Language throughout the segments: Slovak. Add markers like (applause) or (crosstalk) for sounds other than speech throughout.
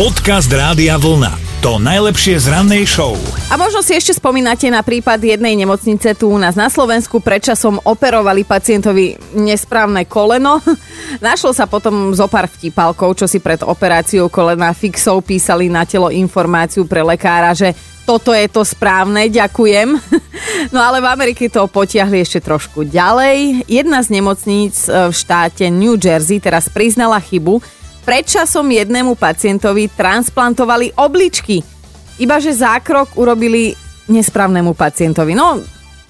Podcast Rádia Vlna. To najlepšie z rannej show. A možno si ešte spomínate na prípad jednej nemocnice tu u nás na Slovensku. Predčasom operovali pacientovi nesprávne koleno. (laughs) Našlo sa potom zo pár vtipalkov, čo si pred operáciou kolena fixov písali na telo informáciu pre lekára, že toto je to správne, ďakujem. (laughs) No ale v Amerike to potiahli ešte trošku ďalej. Jedna z nemocníc v štáte New Jersey teraz priznala chybu, predčasom jednému pacientovi transplantovali obličky. Ibaže zákrok urobili nesprávnemu pacientovi. No,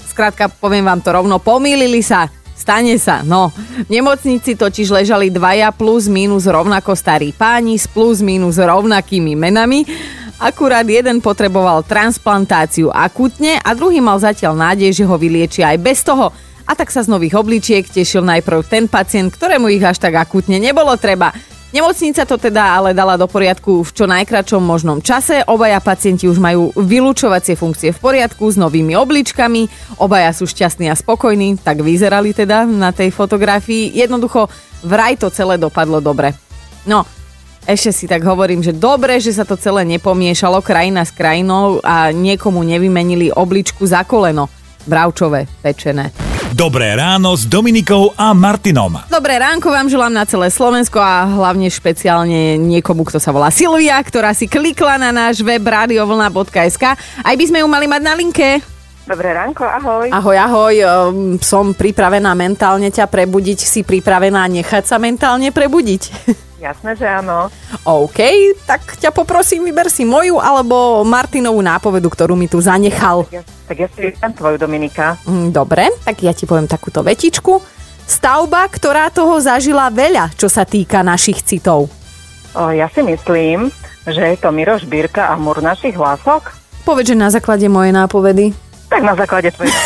skrátka, poviem vám to rovno, pomýlili sa. Stane sa, no. V nemocnici totiž ležali dvaja plus minus rovnako starí páni s plus minus rovnakými menami. Akurát jeden potreboval transplantáciu akutne a druhý mal zatiaľ nádej, že ho vyliečia aj bez toho. A tak sa z nových obličiek tešil najprv ten pacient, ktorému ich až tak akutne nebolo treba. Nemocnica to teda ale dala do poriadku v čo najkračom možnom čase. Obaja pacienti už majú vylúčovacie funkcie v poriadku s novými obličkami. Obaja sú šťastní a spokojní, tak vyzerali teda na tej fotografii. Jednoducho vraj to celé dopadlo dobre. No, ešte si tak hovorím, že dobre, že sa to celé nepomiešalo krajina s krajinou a niekomu nevymenili obličku za koleno. Bravčové, pečené. Dobré ráno s Dominikou a Martinom. Dobré ránko vám želám na celé Slovensko a hlavne špeciálne niekomu, kto sa volá Silvia, ktorá si klikla na náš web radiovlna.sk. Aj by sme ju mali mať na linke. Dobré ránko, ahoj. Ahoj, ahoj, um, som pripravená mentálne ťa prebudiť, si pripravená nechať sa mentálne prebudiť. (laughs) Jasné, že áno. OK, tak ťa poprosím, vyber si moju alebo Martinovú nápovedu, ktorú mi tu zanechal. Ja, tak ja si vyberám tvoju, Dominika. Mm, Dobre, tak ja ti poviem takúto vetičku. Stavba, ktorá toho zažila veľa, čo sa týka našich citov. O, ja si myslím, že je to Miroš Bírka a múr našich hlások. Povedz, že na základe mojej nápovedy. Tak na základe tvojej (laughs)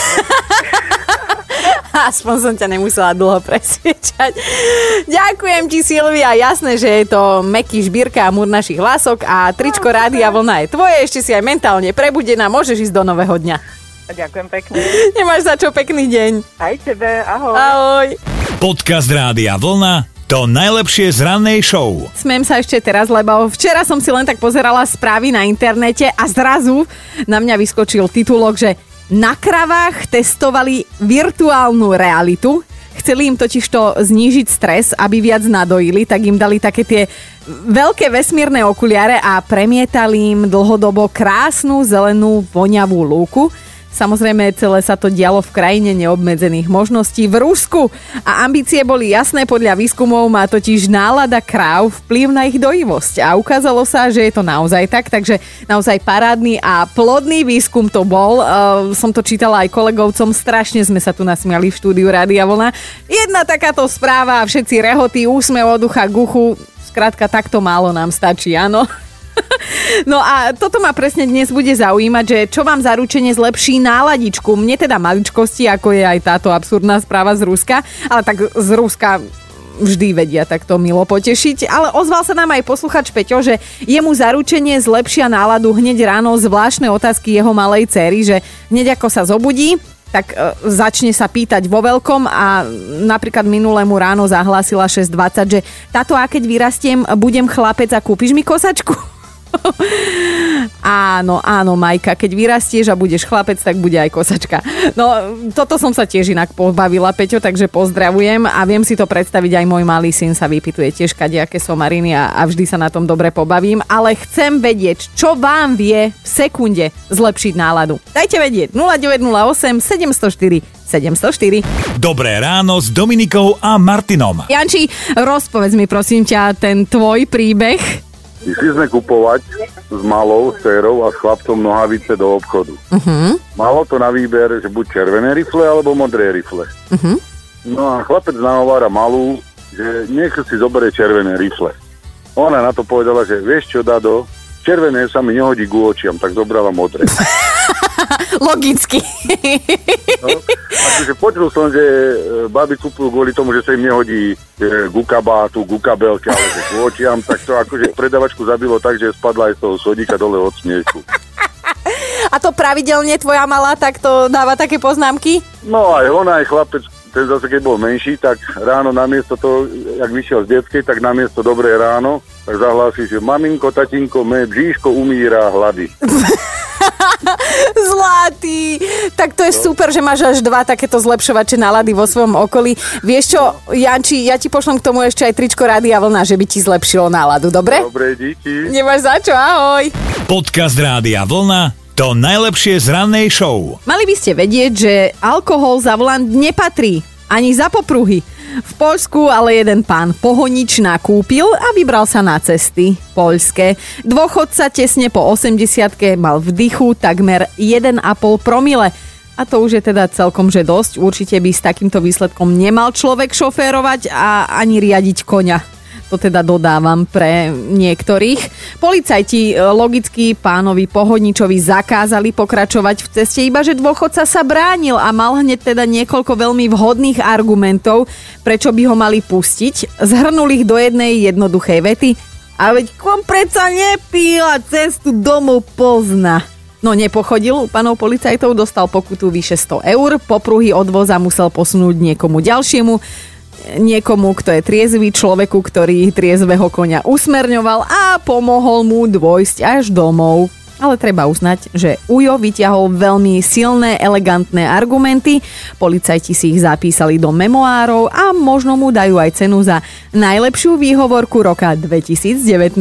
Aspoň som ťa nemusela dlho presviečať. Ďakujem ti, Silvia. Jasné, že je to Meky Žbírka a múr našich hlasok a tričko Rádia Vlna je tvoje. Ešte si aj mentálne prebudená. Môžeš ísť do nového dňa. Ďakujem pekne. (laughs) Nemáš za čo pekný deň. Aj tebe, ahoj. Ahoj. Podcast Rádia Vlna. To najlepšie z rannej show. Smiem sa ešte teraz, lebo včera som si len tak pozerala správy na internete a zrazu na mňa vyskočil titulok, že na kravách testovali virtuálnu realitu. Chceli im totiž to znížiť stres, aby viac nadojili, tak im dali také tie veľké vesmírne okuliare a premietali im dlhodobo krásnu zelenú voňavú lúku. Samozrejme, celé sa to dialo v krajine neobmedzených možností v Rusku a ambície boli jasné podľa výskumov, má totiž nálada kráv vplyv na ich dojivosť a ukázalo sa, že je to naozaj tak, takže naozaj parádny a plodný výskum to bol. Uh, som to čítala aj kolegovcom, strašne sme sa tu nasmiali v štúdiu Rádia Vlna. Jedna takáto správa všetci rehoty, úsmev od ducha k uchu, skrátka takto málo nám stačí, áno. (laughs) No a toto ma presne dnes bude zaujímať, že čo vám zaručenie zlepší náladičku. Mne teda maličkosti, ako je aj táto absurdná správa z Ruska, ale tak z Ruska vždy vedia takto milo potešiť. Ale ozval sa nám aj posluchač Peťo, že jemu zaručenie zlepšia náladu hneď ráno zvláštne otázky jeho malej cery, že hneď ako sa zobudí, tak e, začne sa pýtať vo veľkom a napríklad minulému ráno zahlásila 6.20, že táto a keď vyrastiem, budem chlapec a kúpiš mi kosačku? (laughs) áno, áno, Majka, keď vyrastieš a budeš chlapec, tak bude aj kosačka. No, toto som sa tiež inak pobavila, Peťo, takže pozdravujem a viem si to predstaviť, aj môj malý syn sa vypituje tiež kadejaké somariny a, a vždy sa na tom dobre pobavím, ale chcem vedieť, čo vám vie v sekunde zlepšiť náladu. Dajte vedieť 0908 704 704. Dobré ráno s Dominikou a Martinom. Janči, rozpovedz mi prosím ťa ten tvoj príbeh. Išli sme kupovať s malou, s dcerou a s chlapcom nohavice do obchodu. Uh-huh. Malo to na výber, že buď červené rifle alebo modré rifle. Uh-huh. No a chlapec nahovára malú, že nech si zoberie červené rifle. Ona na to povedala, že vieš čo, Dado, červené sa mi nehodí ku očiam, tak zobrala modré. (laughs) Logicky. No, akože počul som, že e, baby kúpujú kvôli tomu, že sa im nehodí e, gukabátu, gukabelke, ale že ku očiam, tak to akože predavačku zabilo tak, že spadla aj z toho sodíka dole od smiechu. A to pravidelne tvoja malá takto dáva také poznámky? No aj ona, aj chlapec ten zase keď bol menší, tak ráno namiesto toho, jak vyšiel z detskej, tak namiesto dobré ráno, tak zahlási, že maminko, tatinko, mé bříško umírá hlady. (laughs) Zlatý! Tak to je No. super, že máš až dva takéto zlepšovače nálady vo svojom okolí. Vieš čo, Janči, ja ti pošlem k tomu ešte aj tričko Rádia Vlna, že by ti zlepšilo náladu, dobre? Dobre, díky. Nemáš za čo, ahoj! Podcast Rádia Vlna to najlepšie z rannej show. Mali by ste vedieť, že alkohol za volant nepatrí ani za popruhy. V Poľsku ale jeden pán pohonič nakúpil a vybral sa na cesty poľské. Dôchodca tesne po 80 mal v dychu takmer 1,5 promile. A to už je teda celkom že dosť. Určite by s takýmto výsledkom nemal človek šoférovať a ani riadiť koňa. To teda dodávam pre niektorých. Policajti e, logicky pánovi Pohodničovi zakázali pokračovať v ceste, iba že dôchodca sa bránil a mal hneď teda niekoľko veľmi vhodných argumentov, prečo by ho mali pustiť. Zhrnul ich do jednej jednoduchej vety. A veď kom predsa nepil cestu domov pozna. No nepochodil, panov policajtov dostal pokutu vyše 100 eur, popruhy odvoza musel posunúť niekomu ďalšiemu, niekomu, kto je triezvý človeku, ktorý triezvého konia usmerňoval a pomohol mu dôjsť až domov. Ale treba uznať, že Ujo vyťahol veľmi silné, elegantné argumenty, policajti si ich zapísali do memoárov a možno mu dajú aj cenu za najlepšiu výhovorku roka 2019.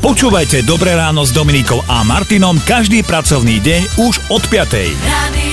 Počúvajte Dobré ráno s Dominikou a Martinom každý pracovný deň už od 5. Radio